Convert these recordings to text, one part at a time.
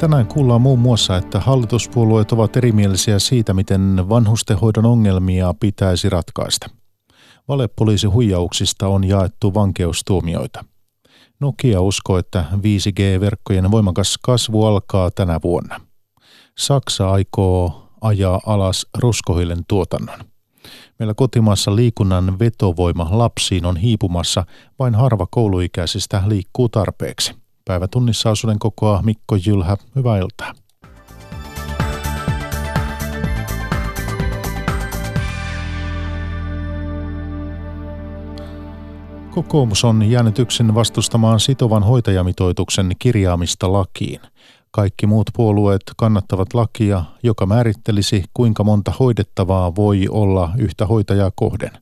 Tänään kuullaan muun muassa, että hallituspuolueet ovat erimielisiä siitä, miten vanhustenhoidon ongelmia pitäisi ratkaista. Valepoliisihuijauksista on jaettu vankeustuomioita. Nokia uskoo, että 5G-verkkojen voimakas kasvu alkaa tänä vuonna. Saksa aikoo ajaa alas ruskohilen tuotannon. Meillä kotimaassa liikunnan vetovoima lapsiin on hiipumassa, vain harva kouluikäisistä liikkuu tarpeeksi. Päivätunnissa osuuden kokoa Mikko Jylhä, hyvää iltaa. Kokoomus on jäänyt yksin vastustamaan sitovan hoitajamitoituksen kirjaamista lakiin. Kaikki muut puolueet kannattavat lakia, joka määrittelisi, kuinka monta hoidettavaa voi olla yhtä hoitajaa kohden.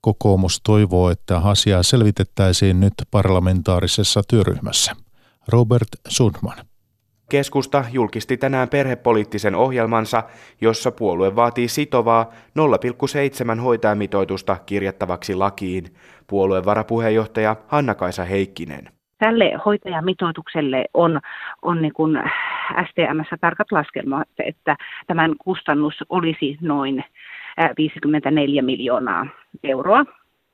Kokoomus toivoo, että asiaa selvitettäisiin nyt parlamentaarisessa työryhmässä. Robert Sundman. Keskusta julkisti tänään perhepoliittisen ohjelmansa, jossa puolue vaatii sitovaa 0,7 hoitajamitoitusta kirjattavaksi lakiin. Puolueen varapuheenjohtaja Hanna-Kaisa Heikkinen. Tälle hoitajamitoitukselle on, on niin kuin STMssä tarkat laskelmat, että tämän kustannus olisi noin 54 miljoonaa euroa.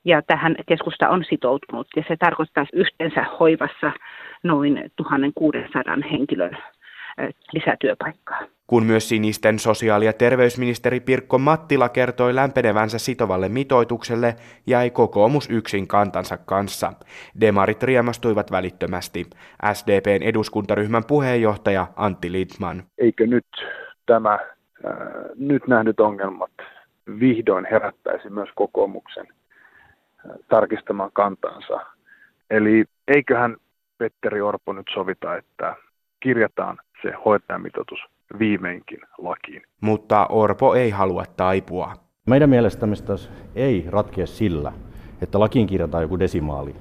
Ja tähän keskusta on sitoutunut ja se tarkoittaa yhteensä hoivassa noin 1600 henkilön lisätyöpaikkaa. Kun myös sinisten sosiaali- ja terveysministeri Pirkko Mattila kertoi lämpenevänsä sitovalle mitoitukselle, jäi kokoomus yksin kantansa kanssa. Demarit riemastuivat välittömästi. SDPn eduskuntaryhmän puheenjohtaja Antti Lidman. Eikö nyt tämä äh, nyt nähdyt ongelmat vihdoin herättäisi myös kokoomuksen äh, tarkistamaan kantansa? Eli eiköhän Petteri Orpo nyt sovita, että kirjataan se hoitajamitoitus viimeinkin lakiin. Mutta Orpo ei halua taipua. Meidän mielestämme ei ratkea sillä, että lakiin kirjataan joku desimaali,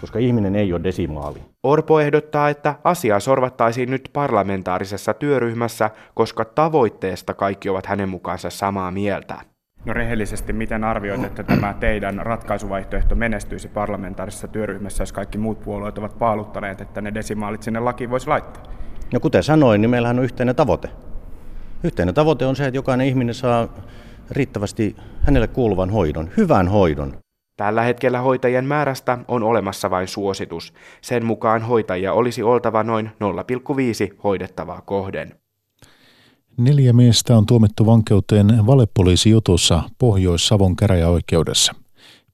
koska ihminen ei ole desimaali. Orpo ehdottaa, että asiaa sorvattaisiin nyt parlamentaarisessa työryhmässä, koska tavoitteesta kaikki ovat hänen mukaansa samaa mieltä. No rehellisesti, miten arvioit, että tämä teidän ratkaisuvaihtoehto menestyisi parlamentaarisessa työryhmässä, jos kaikki muut puolueet ovat paaluttaneet, että ne desimaalit sinne lakiin voisi laittaa? No kuten sanoin, niin meillähän on yhteinen tavoite. Yhteinen tavoite on se, että jokainen ihminen saa riittävästi hänelle kuuluvan hoidon, hyvän hoidon. Tällä hetkellä hoitajien määrästä on olemassa vain suositus. Sen mukaan hoitajia olisi oltava noin 0,5 hoidettavaa kohden. Neljä miestä on tuomittu vankeuteen valepoliisijutussa Pohjois-Savon käräjäoikeudessa.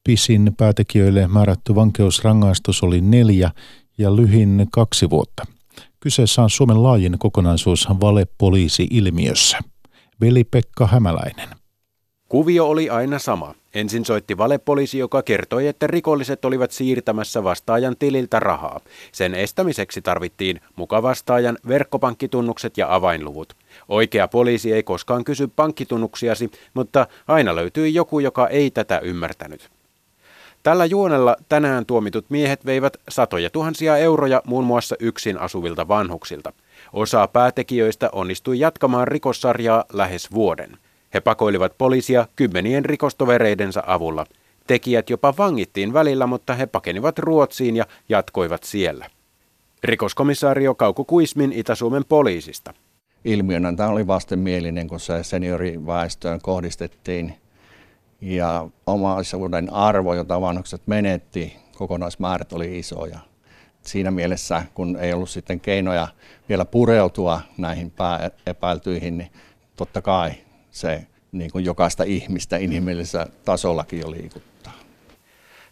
Pisin päätekijöille määrätty vankeusrangaistus oli neljä ja lyhin kaksi vuotta. Kyseessä on Suomen laajin kokonaisuus valepoliisi-ilmiössä. Veli-Pekka Hämäläinen. Kuvio oli aina sama. Ensin soitti valepoliisi, joka kertoi, että rikolliset olivat siirtämässä vastaajan tililtä rahaa. Sen estämiseksi tarvittiin mukavastaajan verkkopankkitunnukset ja avainluvut. Oikea poliisi ei koskaan kysy pankkitunnuksiasi, mutta aina löytyi joku, joka ei tätä ymmärtänyt. Tällä juonella tänään tuomitut miehet veivät satoja tuhansia euroja muun muassa yksin asuvilta vanhuksilta. Osa päätekijöistä onnistui jatkamaan rikossarjaa lähes vuoden. He pakoilivat poliisia kymmenien rikostovereidensa avulla. Tekijät jopa vangittiin välillä, mutta he pakenivat Ruotsiin ja jatkoivat siellä. Rikoskomissaario Kauko Kuismin Itä-Suomen poliisista. Ilmiönä tämä oli vastenmielinen, kun se senioriväestöön kohdistettiin ja omaisuuden arvo, jota vanhukset menetti, kokonaismäärät oli isoja. Siinä mielessä, kun ei ollut sitten keinoja vielä pureutua näihin epäiltyihin, niin totta kai se niin kuin jokaista ihmistä inhimillisellä tasollakin jo liikuttaa.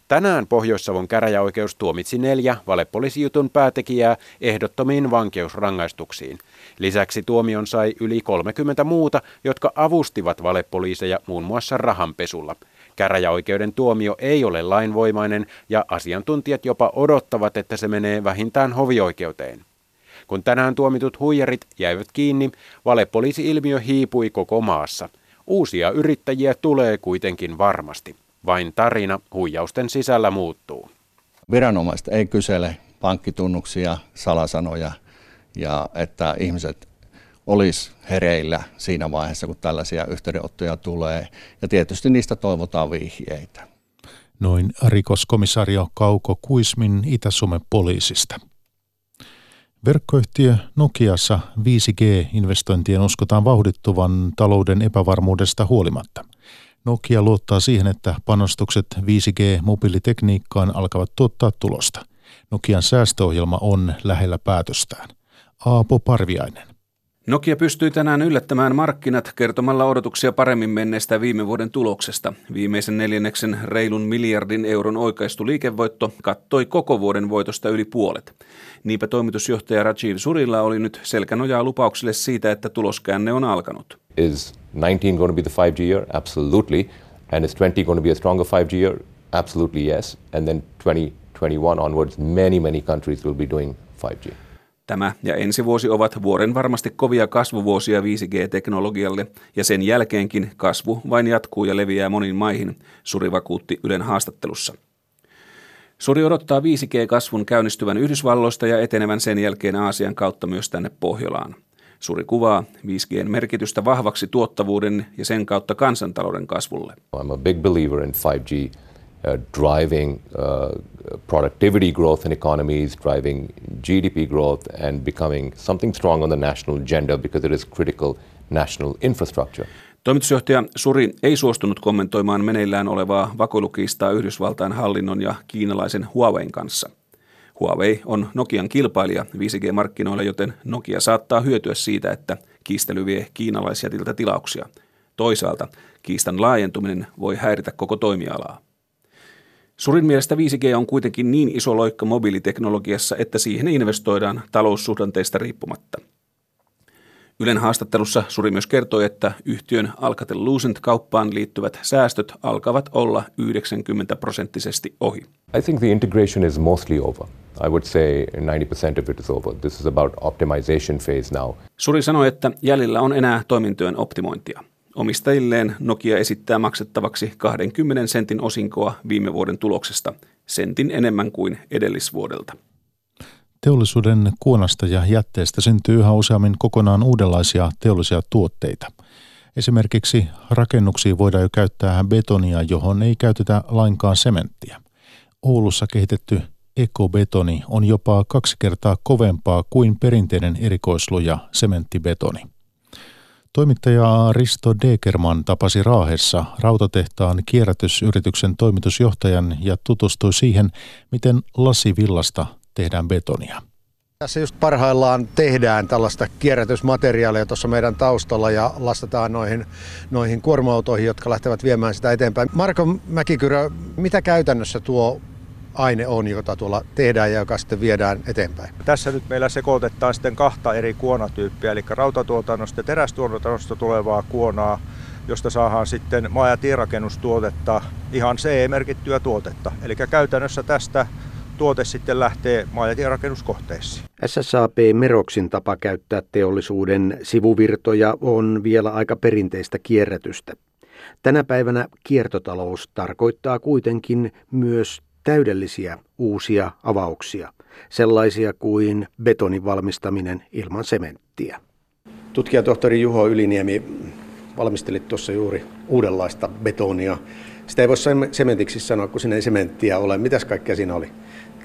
Tänään Pohjois-Savon käräjäoikeus tuomitsi neljä valepoliisijutun päätekijää ehdottomiin vankeusrangaistuksiin. Lisäksi tuomion sai yli 30 muuta, jotka avustivat valepoliiseja muun muassa rahanpesulla. Käräjäoikeuden tuomio ei ole lainvoimainen ja asiantuntijat jopa odottavat, että se menee vähintään hovioikeuteen. Kun tänään tuomitut huijarit jäivät kiinni, valepoliisi-ilmiö hiipui koko maassa. Uusia yrittäjiä tulee kuitenkin varmasti. Vain tarina huijausten sisällä muuttuu. Viranomaiset ei kysele pankkitunnuksia, salasanoja ja että ihmiset olisi hereillä siinä vaiheessa, kun tällaisia yhteydenottoja tulee. Ja tietysti niistä toivotaan vihjeitä. Noin rikoskomisario Kauko Kuismin Itä-Suomen poliisista. Verkkoyhtiö Nokiassa 5G-investointien uskotaan vauhdittuvan talouden epävarmuudesta huolimatta. Nokia luottaa siihen, että panostukset 5G-mobiilitekniikkaan alkavat tuottaa tulosta. Nokian säästöohjelma on lähellä päätöstään. Aapo Parviainen. Nokia pystyi tänään yllättämään markkinat kertomalla odotuksia paremmin menneestä viime vuoden tuloksesta. Viimeisen neljänneksen reilun miljardin euron oikaistu liikevoitto kattoi koko vuoden voitosta yli puolet. Niinpä toimitusjohtaja Rajiv Surilla oli nyt selkänojaa lupauksille siitä, että tuloskäänne on alkanut. Is 19 going to be the 5G year? Absolutely. And is 20 going to be a stronger 5G year? Absolutely yes. And then 2021 onwards, many, many countries will be doing 5G. Tämä ja ensi vuosi ovat vuoren varmasti kovia kasvuvuosia 5G-teknologialle, ja sen jälkeenkin kasvu vain jatkuu ja leviää moniin maihin, Suri vakuutti Ylen haastattelussa. Suri odottaa 5G-kasvun käynnistyvän Yhdysvalloista ja etenevän sen jälkeen Aasian kautta myös tänne Pohjolaan. Suri kuvaa 5Gn merkitystä vahvaksi tuottavuuden ja sen kautta kansantalouden kasvulle. I'm a big believer in 5G uh, driving uh, productivity growth in economies, driving GDP growth, and becoming something strong on the national agenda because it is critical national infrastructure. Toimitusjohtaja Suri ei suostunut kommentoimaan meneillään olevaa vakoilukiistaa Yhdysvaltain hallinnon ja kiinalaisen Huawein kanssa. Huawei on Nokian kilpailija 5G-markkinoilla, joten Nokia saattaa hyötyä siitä, että kiistely vie kiinalaisjätiltä tilauksia. Toisaalta kiistan laajentuminen voi häiritä koko toimialaa. Surin mielestä 5G on kuitenkin niin iso loikka mobiiliteknologiassa, että siihen investoidaan taloussuhdanteista riippumatta. Ylen haastattelussa Suri myös kertoi, että yhtiön Alcatel-Lucent-kauppaan liittyvät säästöt alkavat olla 90 prosenttisesti ohi. I think the integration is mostly over. I would say 90% of it is over. This is about optimization phase now. Suri sanoi, että jäljellä on enää toimintojen optimointia. Omistajilleen Nokia esittää maksettavaksi 20 sentin osinkoa viime vuoden tuloksesta, sentin enemmän kuin edellisvuodelta. Teollisuuden kuonasta ja jätteestä syntyy yhä useammin kokonaan uudenlaisia teollisia tuotteita. Esimerkiksi rakennuksiin voidaan jo käyttää betonia, johon ei käytetä lainkaan sementtiä. Oulussa kehitetty ekobetoni on jopa kaksi kertaa kovempaa kuin perinteinen erikoisluja sementtibetoni. Toimittaja Risto Dekerman tapasi Raahessa rautatehtaan kierrätysyrityksen toimitusjohtajan ja tutustui siihen, miten lasivillasta tehdään betonia. Tässä just parhaillaan tehdään tällaista kierrätysmateriaalia tuossa meidän taustalla ja lastataan noihin, noihin kuorma-autoihin, jotka lähtevät viemään sitä eteenpäin. Marko Mäkikyrö, mitä käytännössä tuo aine on, jota tuolla tehdään ja joka sitten viedään eteenpäin. Tässä nyt meillä sekoitetaan sitten kahta eri kuonatyyppiä, eli rautatuotannosta ja terästuotannosta tulevaa kuonaa, josta saadaan sitten maa- ja tierakennustuotetta, ihan CE-merkittyä tuotetta. Eli käytännössä tästä tuote sitten lähtee maa- ja tierakennuskohteisiin. SSAP Meroksin tapa käyttää teollisuuden sivuvirtoja on vielä aika perinteistä kierrätystä. Tänä päivänä kiertotalous tarkoittaa kuitenkin myös täydellisiä uusia avauksia, sellaisia kuin betonin valmistaminen ilman sementtiä. Tutkijatohtori Juho Yliniemi, valmistelit tuossa juuri uudenlaista betonia. Sitä ei voi sementiksi sanoa, kun siinä ei sementtiä ole. Mitäs kaikkea siinä oli?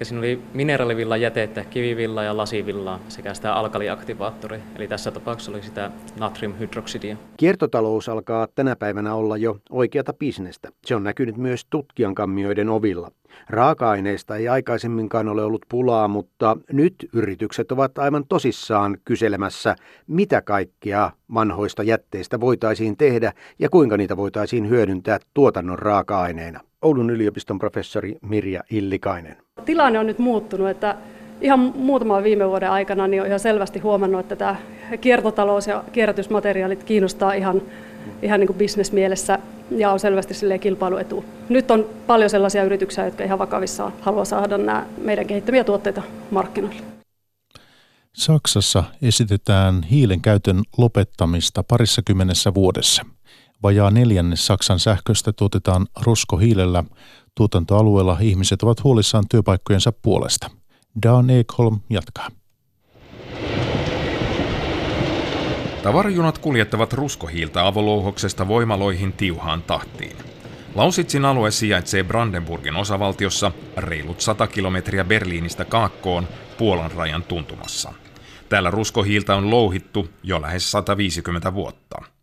Siinä oli mineraalivilla jätettä, kivivillaa ja lasivillaa sekä sitä alkaliaktivaattoria. Eli tässä tapauksessa oli sitä natriumhydroksidia. Kiertotalous alkaa tänä päivänä olla jo oikeata bisnestä. Se on näkynyt myös tutkijankammioiden ovilla. Raaka-aineista ei aikaisemminkaan ole ollut pulaa, mutta nyt yritykset ovat aivan tosissaan kyselemässä, mitä kaikkea vanhoista jätteistä voitaisiin tehdä ja kuinka niitä voitaisiin hyödyntää tuotannon raaka-aineena. Oulun yliopiston professori Mirja Illikainen. Tilanne on nyt muuttunut, että ihan muutaman viime vuoden aikana niin on ihan selvästi huomannut, että tämä kiertotalous ja kierrätysmateriaalit kiinnostaa ihan, ihan niin kuin bisnesmielessä ja on selvästi kilpailuetu. Nyt on paljon sellaisia yrityksiä, jotka ihan vakavissaan haluaa saada nämä meidän kehittämiä tuotteita markkinoille. Saksassa esitetään hiilen käytön lopettamista parissa kymmenessä vuodessa. Vajaa neljännes Saksan sähköstä tuotetaan ruskohiilellä. Tuotantoalueella ihmiset ovat huolissaan työpaikkojensa puolesta. Dan Ekholm jatkaa. Tavarajunat kuljettavat ruskohiiltä avolouhoksesta voimaloihin tiuhaan tahtiin. Lausitsin alue sijaitsee Brandenburgin osavaltiossa reilut 100 kilometriä Berliinistä kaakkoon Puolan rajan tuntumassa. Täällä ruskohiiltä on louhittu jo lähes 150 vuotta.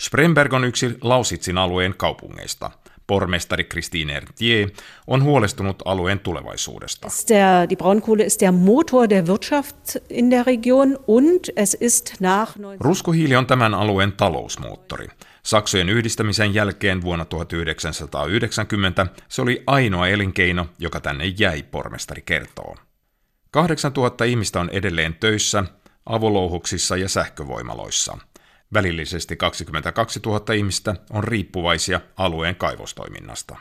Spremberg on yksi Lausitsin alueen kaupungeista. Pormestari Christine Ertier on huolestunut alueen tulevaisuudesta. Der, die Braunkohle ist der Motor der Wirtschaft in der Region und es ist nach... Ruskohiili on tämän alueen talousmoottori. Saksojen yhdistämisen jälkeen vuonna 1990 se oli ainoa elinkeino, joka tänne jäi, pormestari kertoo. 8000 ihmistä on edelleen töissä, avolouhuksissa ja sähkövoimaloissa. Välillisesti 22 000 ihmistä on riippuvaisia alueen kaivostoiminnasta.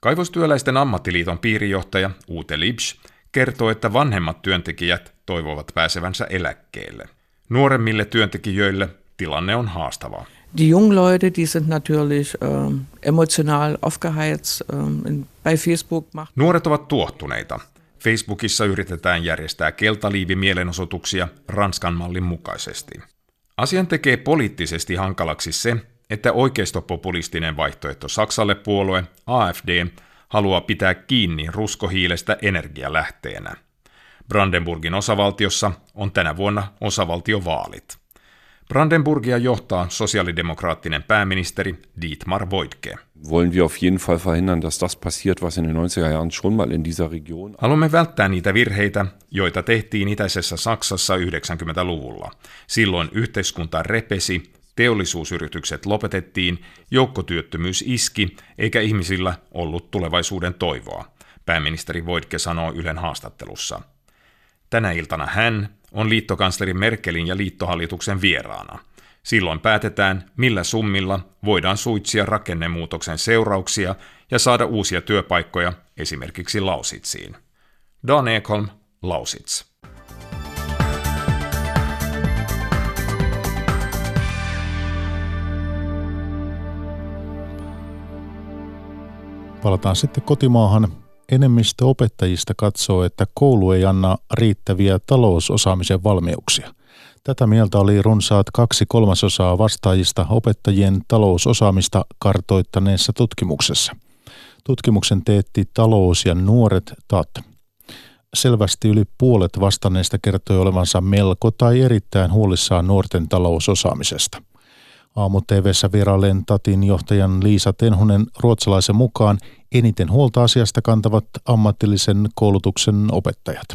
Kaivostyöläisten ammattiliiton piirijohtaja Ute Libsch kertoo, että vanhemmat työntekijät toivovat pääsevänsä eläkkeelle. Nuoremmille työntekijöille tilanne on haastava. Die jungen Leute, die sind natürlich ähm, emotional aufgeheizt ähm, bei Facebook. Macht. Nuoret ovat tuottuneita. Facebookissa yritetään järjestää keltaliivi-mielenosoituksia Ranskan mallin mukaisesti. Asian tekee poliittisesti hankalaksi se, että oikeistopopulistinen vaihtoehto Saksalle puolue, AFD, haluaa pitää kiinni ruskohiilestä energialähteenä. Brandenburgin osavaltiossa on tänä vuonna osavaltiovaalit. Brandenburgia johtaa sosiaalidemokraattinen pääministeri Dietmar Woidke. Wollen wir auf jeden Fall verhindern, dass das passiert, was in den 90er Jahren schon mal in dieser Region. Haluamme välttää niitä virheitä, joita tehtiin itäisessä Saksassa 90-luvulla. Silloin yhteiskunta repesi, teollisuusyritykset lopetettiin, joukkotyöttömyys iski, eikä ihmisillä ollut tulevaisuuden toivoa, pääministeri Voidke sanoo Ylen haastattelussa. Tänä iltana hän on liittokansleri Merkelin ja liittohallituksen vieraana. Silloin päätetään, millä summilla voidaan suitsia rakennemuutoksen seurauksia ja saada uusia työpaikkoja esimerkiksi Lausitsiin. Dan Ekholm, Lausits. Palataan sitten kotimaahan enemmistö opettajista katsoo, että koulu ei anna riittäviä talousosaamisen valmiuksia. Tätä mieltä oli runsaat kaksi kolmasosaa vastaajista opettajien talousosaamista kartoittaneessa tutkimuksessa. Tutkimuksen teetti talous ja nuoret TAT. Selvästi yli puolet vastanneista kertoi olevansa melko tai erittäin huolissaan nuorten talousosaamisesta – Aamu TVssä vierailen Tatin johtajan Liisa Tenhunen ruotsalaisen mukaan eniten huolta asiasta kantavat ammatillisen koulutuksen opettajat.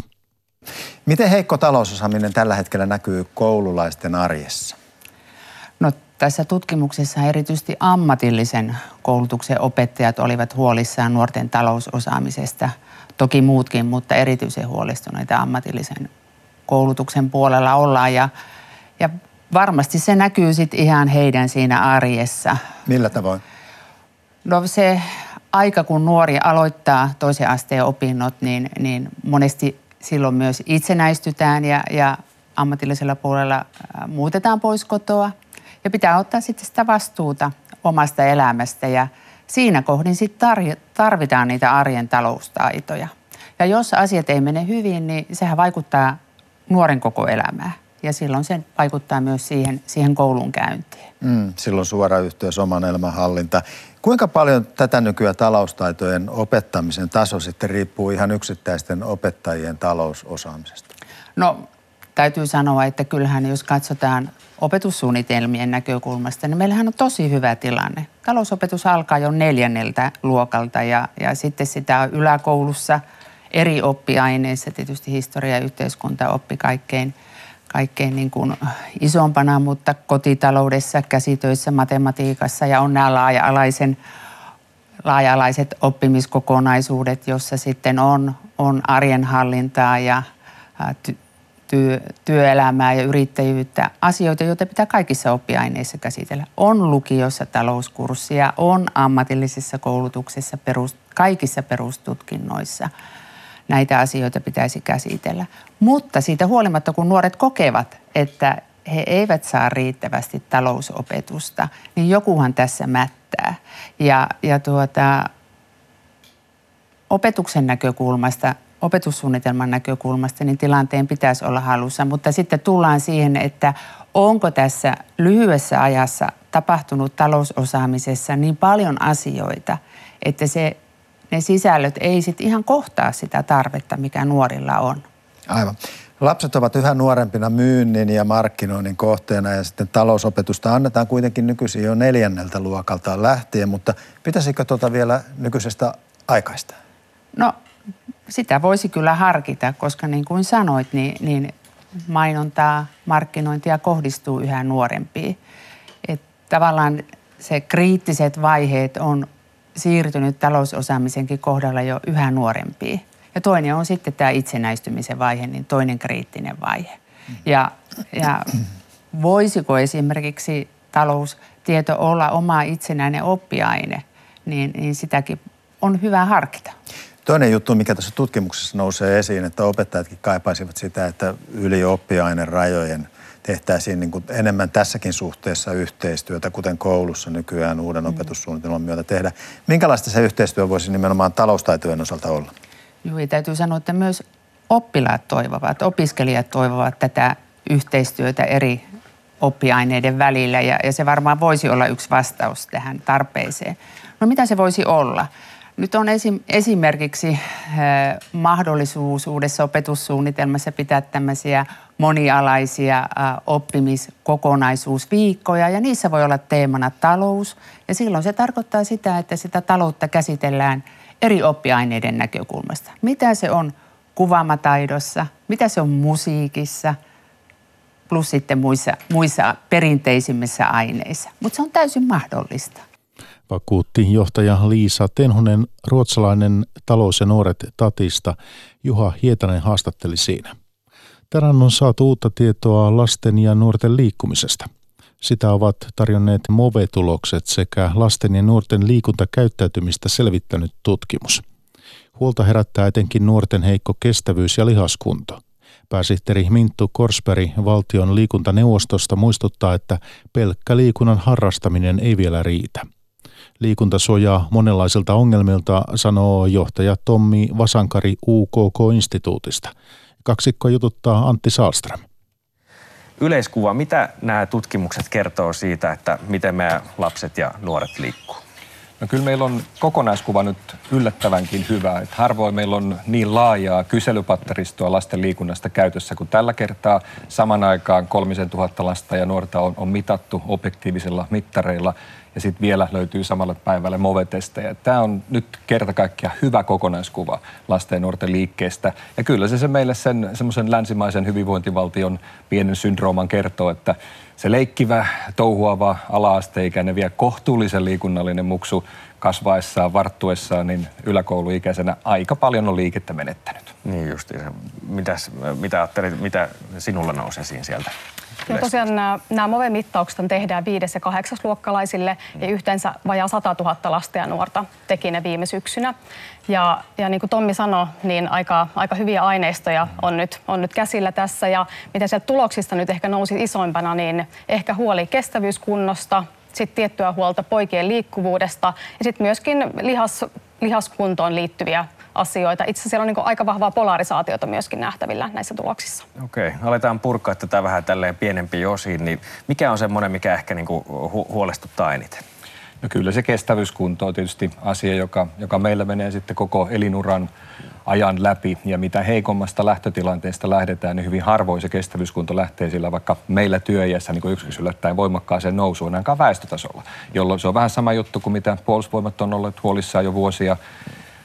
Miten heikko talousosaaminen tällä hetkellä näkyy koululaisten arjessa? No, tässä tutkimuksessa erityisesti ammatillisen koulutuksen opettajat olivat huolissaan nuorten talousosaamisesta. Toki muutkin, mutta erityisen huolestuneita ammatillisen koulutuksen puolella ollaan. Ja, ja varmasti se näkyy sitten ihan heidän siinä arjessa. Millä tavoin? No se aika, kun nuori aloittaa toisen asteen opinnot, niin, niin monesti silloin myös itsenäistytään ja, ja ammatillisella puolella muutetaan pois kotoa. Ja pitää ottaa sitten sitä vastuuta omasta elämästä ja siinä kohdin sitten tarvitaan niitä arjen taloustaitoja. Ja jos asiat ei mene hyvin, niin sehän vaikuttaa nuoren koko elämään ja silloin se vaikuttaa myös siihen, siihen koulun käyntiin. Mm, silloin suora yhteys oman elämänhallinta. Kuinka paljon tätä nykyään taloustaitojen opettamisen taso sitten riippuu ihan yksittäisten opettajien talousosaamisesta? No täytyy sanoa, että kyllähän jos katsotaan opetussuunnitelmien näkökulmasta, niin meillähän on tosi hyvä tilanne. Talousopetus alkaa jo neljänneltä luokalta ja, ja sitten sitä on yläkoulussa eri oppiaineissa, tietysti historia ja yhteiskunta oppi kaikkein – kaikkein niin kuin isompana, mutta kotitaloudessa, käsitöissä, matematiikassa ja on nämä laaja-alaisen, laaja-alaiset oppimiskokonaisuudet, jossa sitten on, on arjen hallintaa ja ty, työ, työelämää ja yrittäjyyttä, asioita, joita pitää kaikissa oppiaineissa käsitellä. On lukiossa talouskurssia, on ammatillisessa koulutuksessa, perus, kaikissa perustutkinnoissa – näitä asioita pitäisi käsitellä. Mutta siitä huolimatta, kun nuoret kokevat, että he eivät saa riittävästi talousopetusta, niin jokuhan tässä mättää. Ja, ja tuota, opetuksen näkökulmasta, opetussuunnitelman näkökulmasta, niin tilanteen pitäisi olla halussa. Mutta sitten tullaan siihen, että onko tässä lyhyessä ajassa tapahtunut talousosaamisessa niin paljon asioita, että se ne sisällöt ei sitten ihan kohtaa sitä tarvetta, mikä nuorilla on. Aivan. Lapset ovat yhä nuorempina myynnin ja markkinoinnin kohteena ja sitten talousopetusta annetaan kuitenkin nykyisin jo neljänneltä luokalta lähtien, mutta pitäisikö tuota vielä nykyisestä aikaista? No sitä voisi kyllä harkita, koska niin kuin sanoit, niin, niin mainontaa, markkinointia kohdistuu yhä nuorempiin. Et tavallaan se kriittiset vaiheet on siirtynyt talousosaamisenkin kohdalla jo yhä nuorempiin. Ja toinen on sitten tämä itsenäistymisen vaihe, niin toinen kriittinen vaihe. Ja, ja voisiko esimerkiksi taloustieto olla oma itsenäinen oppiaine, niin, niin sitäkin on hyvä harkita. Toinen juttu, mikä tässä tutkimuksessa nousee esiin, että opettajatkin kaipaisivat sitä, että yli oppiaineen rajojen tehtäisiin niin kuin enemmän tässäkin suhteessa yhteistyötä, kuten koulussa nykyään uuden mm. opetussuunnitelman myötä tehdä. Minkälaista se yhteistyö voisi nimenomaan taloustaitojen osalta olla? Joo, täytyy sanoa, että myös oppilaat toivovat, opiskelijat toivovat tätä yhteistyötä eri oppiaineiden välillä ja, ja se varmaan voisi olla yksi vastaus tähän tarpeeseen. No mitä se voisi olla? Nyt on esim, esimerkiksi äh, mahdollisuus uudessa opetussuunnitelmassa pitää tämmöisiä monialaisia äh, oppimiskokonaisuusviikkoja ja niissä voi olla teemana talous. Ja silloin se tarkoittaa sitä, että sitä taloutta käsitellään eri oppiaineiden näkökulmasta. Mitä se on kuvaamataidossa, mitä se on musiikissa, plus sitten muissa, muissa perinteisimmissä aineissa. Mutta se on täysin mahdollista vakuutti johtaja Liisa Tenhonen, ruotsalainen talous- ja nuoret tatista. Juha Hietanen haastatteli siinä. Tänään on saatu uutta tietoa lasten ja nuorten liikkumisesta. Sitä ovat tarjonneet MOVE-tulokset sekä lasten ja nuorten liikuntakäyttäytymistä selvittänyt tutkimus. Huolta herättää etenkin nuorten heikko kestävyys ja lihaskunto. Pääsihteeri Minttu Korsperi valtion liikuntaneuvostosta muistuttaa, että pelkkä liikunnan harrastaminen ei vielä riitä – Liikunta suojaa monenlaisilta ongelmilta, sanoo johtaja Tommi Vasankari UKK-instituutista. Kaksikko jututtaa Antti Saalström. Yleiskuva, mitä nämä tutkimukset kertoo siitä, että miten meidän lapset ja nuoret liikkuu? No kyllä meillä on kokonaiskuva nyt yllättävänkin hyvä. Että harvoin meillä on niin laajaa kyselypatteristoa lasten liikunnasta käytössä kuin tällä kertaa. Saman aikaan kolmisen tuhatta lasta ja nuorta on, on mitattu objektiivisilla mittareilla ja sitten vielä löytyy samalle päivälle movetestejä. Tämä on nyt kerta kaikkiaan hyvä kokonaiskuva lasten ja nuorten liikkeestä. Ja kyllä se, se meille sen semmoisen länsimaisen hyvinvointivaltion pienen syndrooman kertoo, että se leikkivä, touhuava ala-asteikäinen, vielä kohtuullisen liikunnallinen muksu kasvaessaan, varttuessaan, niin yläkouluikäisenä aika paljon on liikettä menettänyt. Niin just. Mitäs, mitä ajattelit, mitä sinulla nousi esiin sieltä? No tosiaan nämä, nämä MOVE-mittaukset tehdään viides- ja kahdeksasluokkalaisille mm. ja yhteensä vajaa 100 000 lasta ja nuorta teki ne viime syksynä. Ja, ja niin kuin Tommi sanoi, niin aika, aika hyviä aineistoja on nyt, on nyt käsillä tässä. Ja mitä sieltä tuloksista nyt ehkä nousi isoimpana, niin ehkä huoli kestävyyskunnosta, sitten tiettyä huolta poikien liikkuvuudesta ja sitten myöskin lihas, lihaskuntoon liittyviä asioita. Itse asiassa siellä on niin aika vahvaa polarisaatiota myöskin nähtävillä näissä tuloksissa. Okei, okay. aletaan purkaa tätä vähän tälleen pienempiin osiin. Niin mikä on semmoinen, mikä ehkä niin kuin hu- huolestuttaa eniten? No kyllä se kestävyyskunto on tietysti asia, joka, joka meillä menee sitten koko elinuran ajan läpi. Ja mitä heikommasta lähtötilanteesta lähdetään, niin hyvin harvoin se kestävyyskunto lähtee sillä vaikka meillä työiässä niin yksi yllättäen voimakkaaseen nousuun ainakaan väestötasolla. Jolloin se on vähän sama juttu kuin mitä puolustusvoimat on ollut huolissaan jo vuosia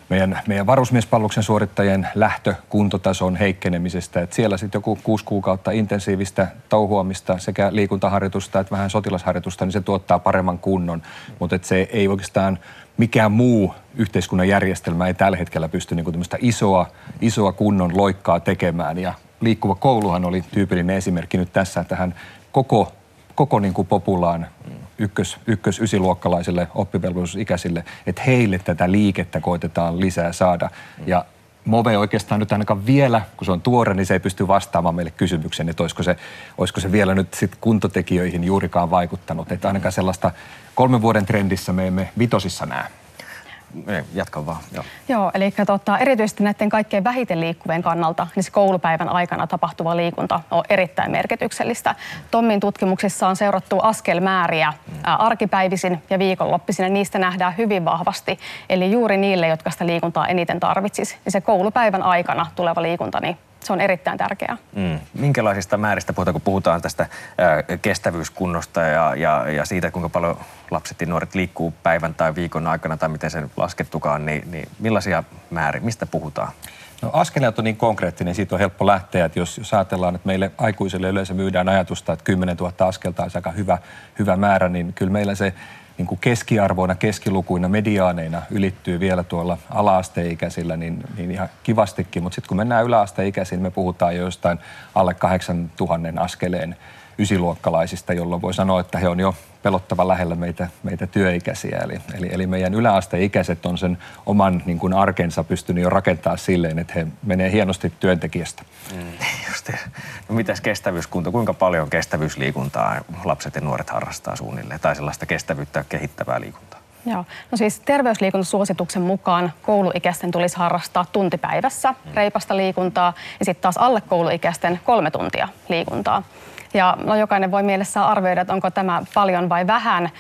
meidän, meidän varusmiespalluksen suorittajien lähtökuntotason heikkenemisestä. Et siellä sitten joku kuusi kuukautta intensiivistä touhuamista sekä liikuntaharjoitusta että vähän sotilasharjoitusta, niin se tuottaa paremman kunnon. Mutta se ei oikeastaan mikään muu yhteiskunnan järjestelmä ei tällä hetkellä pysty niin isoa, isoa kunnon loikkaa tekemään. Ja liikkuva kouluhan oli tyypillinen esimerkki nyt tässä, että hän koko, koko niin kuin populaan ykkös, ykkös ysiluokkalaisille oppivelvollisuusikäisille, että heille tätä liikettä koitetaan lisää saada. Ja Move oikeastaan nyt ainakaan vielä, kun se on tuore, niin se ei pysty vastaamaan meille kysymykseen, että olisiko se, olisiko se vielä nyt sit kuntotekijöihin juurikaan vaikuttanut. Että ainakaan sellaista kolmen vuoden trendissä me emme vitosissa näe. Jatka vaan. Joo, Joo eli tota, erityisesti näiden kaikkein vähiten liikkuvien kannalta niin se koulupäivän aikana tapahtuva liikunta on erittäin merkityksellistä. Tommin tutkimuksissa on seurattu askelmääriä mm. arkipäivisin ja viikonloppisin ja niistä nähdään hyvin vahvasti. Eli juuri niille, jotka sitä liikuntaa eniten tarvitsisi, niin se koulupäivän aikana tuleva liikunta niin Se on erittäin tärkeää. Mm. Minkälaisista määristä puhutaan, kun puhutaan tästä kestävyyskunnosta ja, ja, ja siitä, kuinka paljon lapset ja nuoret liikkuu päivän tai viikon aikana tai miten se laskettukaan, niin, niin millaisia määriä, mistä puhutaan? No askeleet on niin konkreettinen, siitä on helppo lähteä, että jos, jos ajatellaan, että meille aikuisille yleensä myydään ajatusta, että 10 000 askelta olisi aika hyvä, hyvä määrä, niin kyllä meillä se niin kuin keskiarvoina, keskilukuina, mediaaneina ylittyy vielä tuolla ala-asteikäisillä, niin, niin ihan kivastikin. Mutta sitten kun mennään yläasteikäisiin, me puhutaan jo jostain alle 8000 askeleen ysiluokkalaisista, jolloin voi sanoa, että he on jo pelottava lähellä meitä, meitä työikäisiä. Eli, eli, eli meidän yläasteikäiset on sen oman niin kuin arkensa pystynyt jo rakentaa silleen, että he menee hienosti työntekijästä. Mm, just no mitäs kestävyyskunto? Kuinka paljon kestävyysliikuntaa lapset ja nuoret harrastaa suunnilleen? Tai sellaista kestävyyttä kehittävää liikuntaa? Joo. No siis terveysliikuntasuosituksen mukaan kouluikäisten tulisi harrastaa tuntipäivässä reipasta liikuntaa ja sitten taas alle kouluikäisten kolme tuntia liikuntaa. Ja no, jokainen voi mielessään arvioida, että onko tämä paljon vai vähän.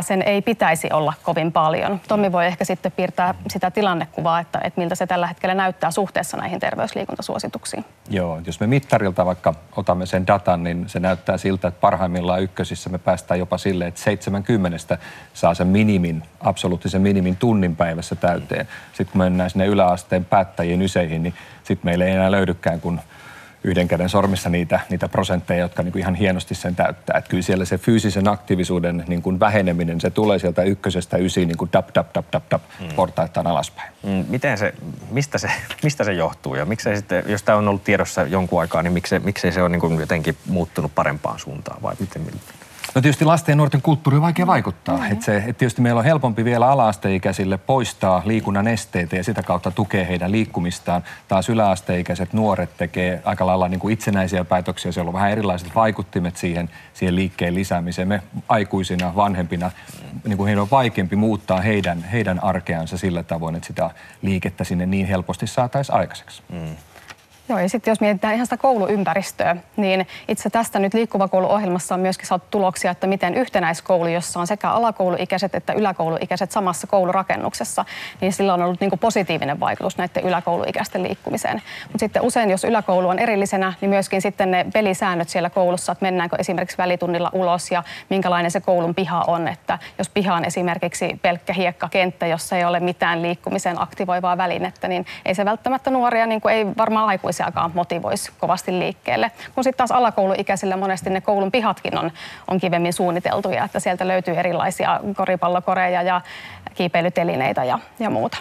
Sen ei pitäisi olla kovin paljon. Tommi voi ehkä sitten piirtää sitä tilannekuvaa, että, että miltä se tällä hetkellä näyttää suhteessa näihin terveysliikuntasuosituksiin. Joo, jos me mittarilta vaikka otamme sen datan, niin se näyttää siltä, että parhaimmillaan ykkösissä me päästään jopa sille, että 70 saa sen minimin, absoluuttisen minimin tunnin päivässä täyteen. Sitten kun mennään sinne yläasteen päättäjien yseihin, niin sitten meillä ei enää löydykään kuin yhden käden sormissa niitä, niitä prosentteja, jotka niin kuin ihan hienosti sen täyttää. Että kyllä siellä se fyysisen aktiivisuuden niin kuin väheneminen, se tulee sieltä ykkösestä ysiin niin kuin dap, dap, dap, dap, dap, mm. portaittain alaspäin. Mm, miten se, mistä, se, mistä se johtuu ja miksei sitten, jos tämä on ollut tiedossa jonkun aikaa, niin miksei, miksei se ole niin kuin jotenkin muuttunut parempaan suuntaan vai miten? No tietysti lasten ja nuorten kulttuuri on vaikea vaikuttaa. Mm-hmm. Et se, et tietysti meillä on helpompi vielä ala-asteikäisille poistaa liikunnan esteitä ja sitä kautta tukea heidän liikkumistaan. Taas yläasteikäiset nuoret tekee aika lailla niin kuin itsenäisiä päätöksiä. Siellä on vähän erilaiset vaikuttimet siihen, siihen liikkeen lisäämiseen. Me aikuisina, vanhempina, niin kuin heidän on vaikeampi muuttaa heidän, heidän arkeansa sillä tavoin, että sitä liikettä sinne niin helposti saataisiin aikaiseksi. Mm. Joo, ja sitten jos mietitään ihan sitä kouluympäristöä, niin itse tästä nyt Liikkuva koulu-ohjelmassa on myöskin saatu tuloksia, että miten yhtenäiskoulu, jossa on sekä alakouluikäiset että yläkouluikäiset samassa koulurakennuksessa, niin sillä on ollut niin kuin positiivinen vaikutus näiden yläkouluikäisten liikkumiseen. Mutta sitten usein, jos yläkoulu on erillisenä, niin myöskin sitten ne pelisäännöt siellä koulussa, että mennäänkö esimerkiksi välitunnilla ulos ja minkälainen se koulun piha on, että jos piha on esimerkiksi pelkkä hiekkakenttä, jossa ei ole mitään liikkumisen aktivoivaa välinettä, niin ei se välttämättä nuoria, niin kuin ei varmaan aikuisia lapsiakaan motivoisi kovasti liikkeelle. Kun sitten taas alakouluikäisillä monesti ne koulun pihatkin on, on kivemmin suunniteltuja, että sieltä löytyy erilaisia koripallokoreja ja kiipeilytelineitä ja, ja muuta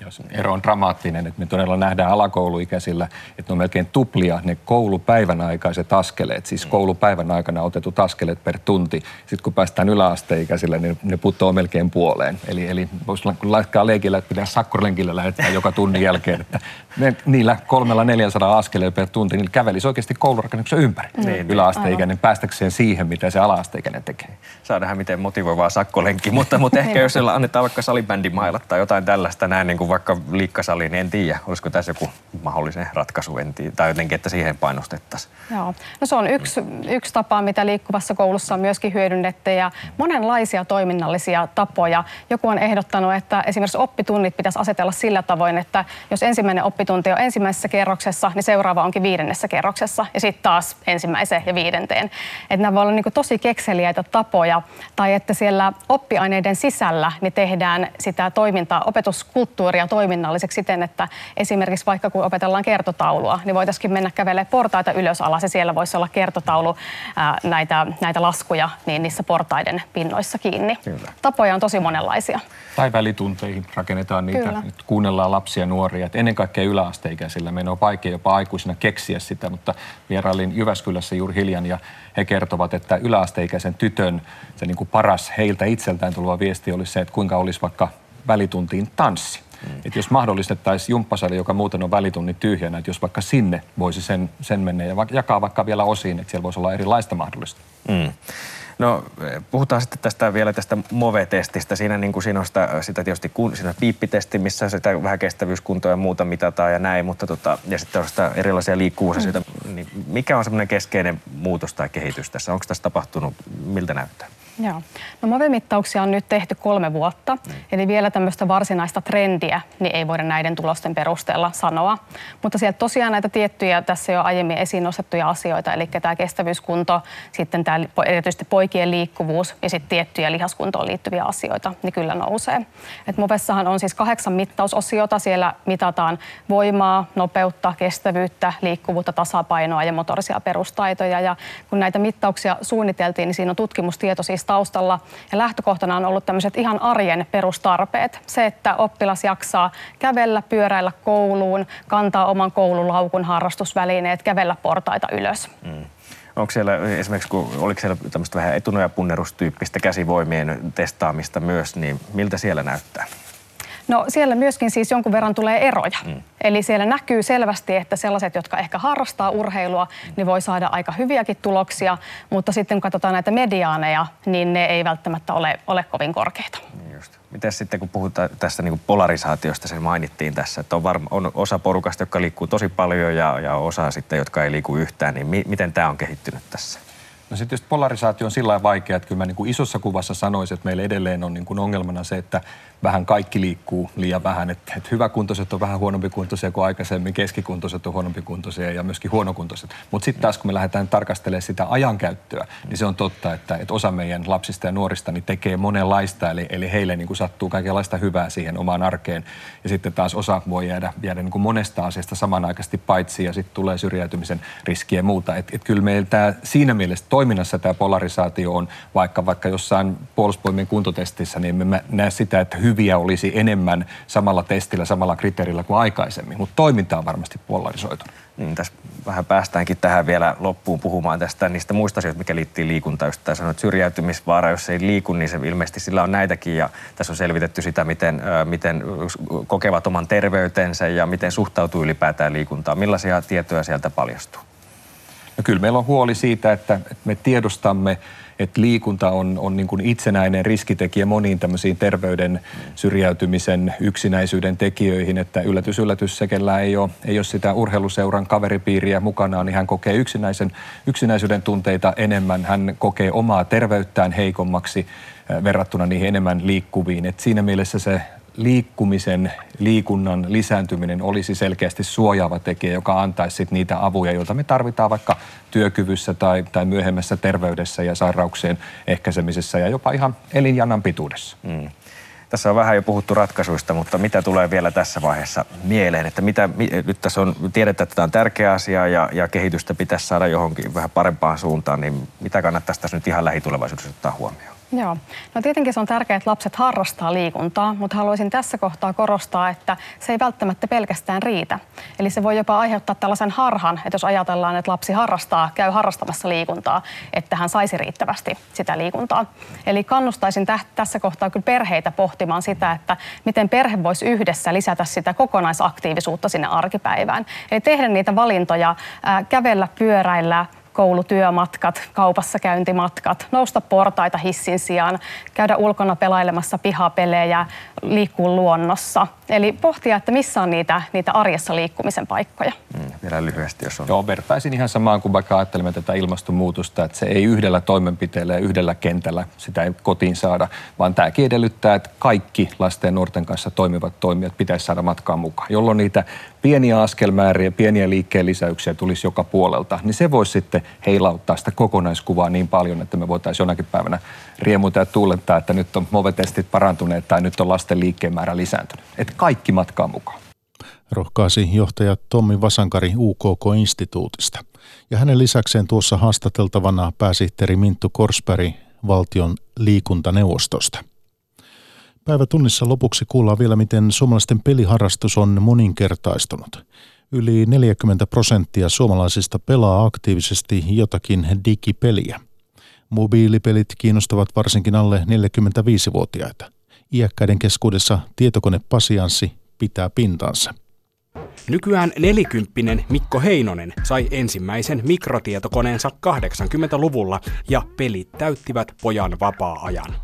jos ero on dramaattinen, että me todella nähdään alakouluikäisillä, että ne on melkein tuplia ne koulupäivän aikaiset askeleet, siis mm. koulupäivän aikana otetut askeleet per tunti. Sitten kun päästään yläasteikäisille, niin ne putoaa melkein puoleen. Eli, eli voisi laittaa leikillä, että pitää sakkolenkillä lähettää joka tunnin jälkeen, että ne, niillä kolmella 400 askeleella per tunti, niin kävelisi oikeasti koulurakennuksen ympäri mm. yläasteikäinen päästäkseen siihen, mitä se alaasteikäinen tekee. Saadaan miten motivoivaa sakkolenkki, mutta, mutta ehkä jos siellä annetaan vaikka salibändimailat tai jotain tällaista näin niin kuin vaikka liikkasaliin, niin en tiedä, olisiko tässä joku mahdollinen ratkaisu, en tiedä, tai jotenkin, että siihen painostettaisiin. Joo, no se on yksi, yksi tapa, mitä liikkuvassa koulussa on myöskin hyödynnetty ja monenlaisia toiminnallisia tapoja. Joku on ehdottanut, että esimerkiksi oppitunnit pitäisi asetella sillä tavoin, että jos ensimmäinen oppitunti on ensimmäisessä kerroksessa, niin seuraava onkin viidennessä kerroksessa ja sitten taas ensimmäiseen ja viidenteen. Että nämä voi olla niin tosi kekseliäitä tapoja tai että siellä oppiaineiden sisällä niin tehdään sitä toimintaa, opetuskulttuuria ja toiminnalliseksi siten, että esimerkiksi vaikka kun opetellaan kertotaulua, niin voitaisiin mennä kävelemään portaita ylös alas ja siellä voisi olla kertotaulu ää, näitä, näitä laskuja niin niissä portaiden pinnoissa kiinni. Kyllä. Tapoja on tosi monenlaisia. Tai välitunteihin rakennetaan niitä, Kyllä. nyt kuunnellaan lapsia ja nuoria. Et ennen kaikkea yläasteikäisillä meidän on vaikea jopa aikuisina keksiä sitä, mutta vierailin Jyväskylässä juuri hiljan ja he kertovat, että yläasteikäisen tytön se niin kuin paras heiltä itseltään tuleva viesti olisi se, että kuinka olisi vaikka välituntiin tanssi. Mm. Että jos mahdollistettaisiin jumppasali, joka muuten on välitunnin tyhjänä, että jos vaikka sinne voisi sen, sen mennä ja jakaa vaikka vielä osiin, että siellä voisi olla erilaista mahdollista. Mm. No puhutaan sitten tästä vielä tästä MOVE-testistä. Siinä, niin kuin siinä on sitä, sitä tietysti siinä piippitesti, missä sitä vähän kestävyyskuntoa ja muuta mitataan ja näin, mutta tota, ja sitten on sitä erilaisia liikkuvuusasioita. Mm. Niin mikä on semmoinen keskeinen muutos tai kehitys tässä? Onko tässä tapahtunut, miltä näyttää? Joo. No movemittauksia on nyt tehty kolme vuotta, mm. eli vielä tämmöistä varsinaista trendiä niin ei voida näiden tulosten perusteella sanoa. Mutta sieltä tosiaan näitä tiettyjä tässä jo aiemmin esiin nostettuja asioita, eli tämä kestävyyskunto, sitten tämä erityisesti poikien liikkuvuus ja sitten tiettyjä lihaskuntoon liittyviä asioita, niin kyllä nousee. Et Movessahan on siis kahdeksan mittausosiota, siellä mitataan voimaa, nopeutta, kestävyyttä, liikkuvuutta, tasapainoa ja motorisia perustaitoja. Ja kun näitä mittauksia suunniteltiin, niin siinä on tutkimustieto siis taustalla. Ja lähtökohtana on ollut tämmöiset ihan arjen perustarpeet. Se, että oppilas jaksaa kävellä, pyöräillä kouluun, kantaa oman koululaukun harrastusvälineet, kävellä portaita ylös. Mm. Onko siellä esimerkiksi, kun oliko siellä tämmöistä vähän etunojapunnerustyyppistä käsivoimien testaamista myös, niin miltä siellä näyttää? No siellä myöskin siis jonkun verran tulee eroja. Mm. Eli siellä näkyy selvästi, että sellaiset, jotka ehkä harrastaa urheilua, niin voi saada aika hyviäkin tuloksia, mutta sitten kun katsotaan näitä mediaaneja, niin ne ei välttämättä ole, ole kovin korkeita. Niin just. Miten sitten, kun puhutaan tästä niin polarisaatiosta, se mainittiin tässä, että on, varma, on osa porukasta, jotka liikkuu tosi paljon ja, ja osa sitten, jotka ei liiku yhtään, niin mi, miten tämä on kehittynyt tässä? No sitten just polarisaatio on sillä vaikea, että kyllä mä niin kuin isossa kuvassa sanoisin, että meillä edelleen on niin kuin ongelmana se, että vähän kaikki liikkuu liian vähän. Että et hyväkuntoiset on vähän huonompi kuntoisia kuin aikaisemmin, keskikuntoiset on huonompi kuntoisia ja myöskin huonokuntoiset. Mutta sitten taas kun me lähdetään tarkastelemaan sitä ajankäyttöä, niin se on totta, että, että osa meidän lapsista ja nuorista niin tekee monenlaista, eli, eli heille niin kuin sattuu kaikenlaista hyvää siihen omaan arkeen. Ja sitten taas osa voi jäädä, jäädä niin kuin monesta asiasta samanaikaisesti paitsi ja sitten tulee syrjäytymisen riskiä ja muuta. Et, et kyllä meillä tämä, siinä mielessä toiminnassa tämä polarisaatio on, vaikka, vaikka jossain puolustusvoimien kuntotestissä, niin me näe sitä, että hyviä olisi enemmän samalla testillä, samalla kriteerillä kuin aikaisemmin, mutta toiminta on varmasti polarisoitunut. Niin, tässä vähän päästäänkin tähän vielä loppuun puhumaan tästä niistä muista asioista, mikä liittyy liikuntaan. Just sanoit, syrjäytymisvaara, jos ei liiku, niin se ilmeisesti sillä on näitäkin. Ja tässä on selvitetty sitä, miten, miten kokevat oman terveytensä ja miten suhtautuu ylipäätään liikuntaan. Millaisia tietoja sieltä paljastuu? No kyllä meillä on huoli siitä, että me tiedostamme että liikunta on, on niin kuin itsenäinen riskitekijä moniin tämmöisiin terveyden syrjäytymisen yksinäisyyden tekijöihin, että yllätys, yllätys, se ei ole, ei ole sitä urheiluseuran kaveripiiriä mukanaan, niin hän kokee yksinäisen, yksinäisyyden tunteita enemmän, hän kokee omaa terveyttään heikommaksi verrattuna niihin enemmän liikkuviin. Et siinä mielessä se liikkumisen, liikunnan lisääntyminen olisi selkeästi suojaava tekijä, joka antaisi sit niitä avuja, joita me tarvitaan vaikka työkyvyssä tai, tai myöhemmässä terveydessä ja sairauksien ehkäisemisessä ja jopa ihan elinjanan pituudessa. Mm. Tässä on vähän jo puhuttu ratkaisuista, mutta mitä tulee vielä tässä vaiheessa mieleen? Että mitä, nyt tässä on, tiedetään, että tämä on tärkeä asia ja, ja kehitystä pitäisi saada johonkin vähän parempaan suuntaan, niin mitä kannattaisi tässä nyt ihan lähitulevaisuudessa ottaa huomioon? Joo. No tietenkin se on tärkeää, että lapset harrastaa liikuntaa, mutta haluaisin tässä kohtaa korostaa, että se ei välttämättä pelkästään riitä. Eli se voi jopa aiheuttaa tällaisen harhan, että jos ajatellaan, että lapsi harrastaa, käy harrastamassa liikuntaa, että hän saisi riittävästi sitä liikuntaa. Eli kannustaisin tä- tässä kohtaa kyllä perheitä pohtimaan sitä, että miten perhe voisi yhdessä lisätä sitä kokonaisaktiivisuutta sinne arkipäivään. Eli tehdä niitä valintoja, ää, kävellä, pyöräillä, koulutyömatkat, kaupassa käyntimatkat, nousta portaita hissin sijaan, käydä ulkona pelailemassa pihapelejä, liikkuu luonnossa. Eli pohtia, että missä on niitä, niitä arjessa liikkumisen paikkoja. Mm, vielä lyhyesti, jos on. Joo, vertaisin ihan samaan kuin vaikka ajattelemme tätä ilmastonmuutosta, että se ei yhdellä toimenpiteellä ja yhdellä kentällä sitä ei kotiin saada, vaan tämäkin edellyttää, että kaikki lasten ja nuorten kanssa toimivat toimijat pitäisi saada matkaan mukaan, jolloin niitä pieniä askelmääriä, pieniä liikkeen lisäyksiä tulisi joka puolelta, niin se voisi sitten heilauttaa sitä kokonaiskuvaa niin paljon, että me voitaisiin jonakin päivänä riemuta ja tuulettaa, että nyt on movetestit parantuneet tai nyt on lasten liikkeen määrä lisääntynyt. Että kaikki matkaa mukaan. Rohkaasi johtaja Tommi Vasankari UKK-instituutista. Ja hänen lisäkseen tuossa haastateltavana pääsihteeri Minttu Korsberg valtion liikuntaneuvostosta. Päivätunnissa lopuksi kuullaan vielä, miten suomalaisten peliharrastus on moninkertaistunut. Yli 40 prosenttia suomalaisista pelaa aktiivisesti jotakin digipeliä. Mobiilipelit kiinnostavat varsinkin alle 45-vuotiaita. Iäkkäiden keskuudessa tietokonepasianssi pitää pintansa. Nykyään nelikymppinen Mikko Heinonen sai ensimmäisen mikrotietokoneensa 80-luvulla ja pelit täyttivät pojan vapaa-ajan.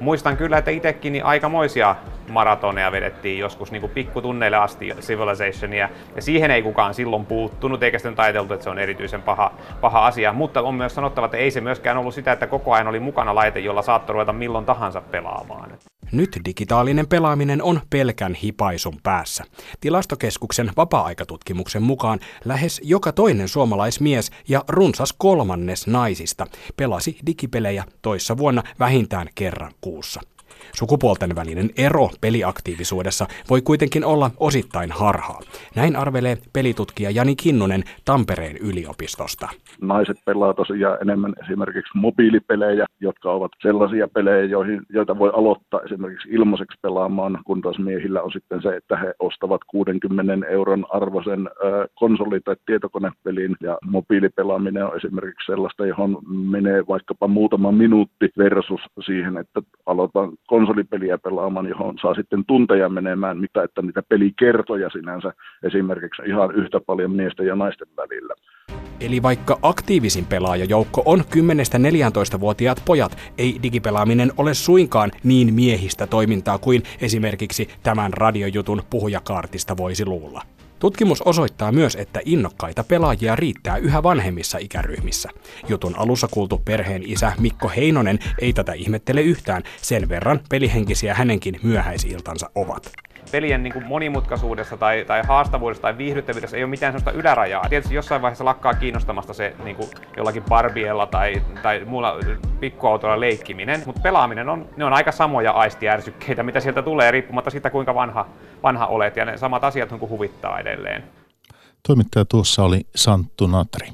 muistan kyllä, että itsekin niin aikamoisia maratoneja vedettiin joskus niin kuin pikkutunneille asti Civilizationia, ja siihen ei kukaan silloin puuttunut, eikä sitten ajateltu, että se on erityisen paha, paha asia, mutta on myös sanottava, että ei se myöskään ollut sitä, että koko ajan oli mukana laite, jolla saattoi ruveta milloin tahansa pelaamaan. Nyt digitaalinen pelaaminen on pelkän hipaisun päässä. Tilastokeskuksen vapaa-aikatutkimuksen mukaan lähes joka toinen suomalaismies ja runsas kolmannes naisista pelasi digipelejä toissa vuonna vähintään kerran kuussa. Sukupuolten välinen ero peliaktiivisuudessa voi kuitenkin olla osittain harhaa. Näin arvelee pelitutkija Jani Kinnunen Tampereen yliopistosta. Naiset pelaa tosiaan enemmän esimerkiksi mobiilipelejä, jotka ovat sellaisia pelejä, joihin, joita voi aloittaa esimerkiksi ilmaiseksi pelaamaan, kun taas miehillä on sitten se, että he ostavat 60 euron arvoisen konsoli- tai tietokonepelin ja mobiilipelaaminen on esimerkiksi sellaista, johon menee vaikkapa muutama minuutti versus siihen, että aloitan konsolipeliä pelaamaan, johon saa sitten tunteja menemään, mitä että niitä pelikertoja sinänsä esimerkiksi ihan yhtä paljon miesten ja naisten välillä. Eli vaikka aktiivisin pelaajajoukko on 10-14-vuotiaat pojat, ei digipelaaminen ole suinkaan niin miehistä toimintaa kuin esimerkiksi tämän radiojutun puhujakaartista voisi luulla. Tutkimus osoittaa myös, että innokkaita pelaajia riittää yhä vanhemmissa ikäryhmissä. Jutun alussa kuultu perheen isä Mikko Heinonen ei tätä ihmettele yhtään, sen verran pelihenkisiä hänenkin myöhäisiltansa ovat pelien niin kuin monimutkaisuudessa tai, tai haastavuudessa tai viihdyttävyydessä ei ole mitään sellaista ylärajaa. Tietysti jossain vaiheessa lakkaa kiinnostamasta se niin kuin jollakin barbiella tai, tai muulla pikkuautolla leikkiminen, mutta pelaaminen on, ne on aika samoja aistiärsykkeitä, mitä sieltä tulee, riippumatta siitä kuinka vanha, vanha olet, ja ne samat asiat niin kuin huvittaa edelleen. Toimittaja tuossa oli Santtu Natri.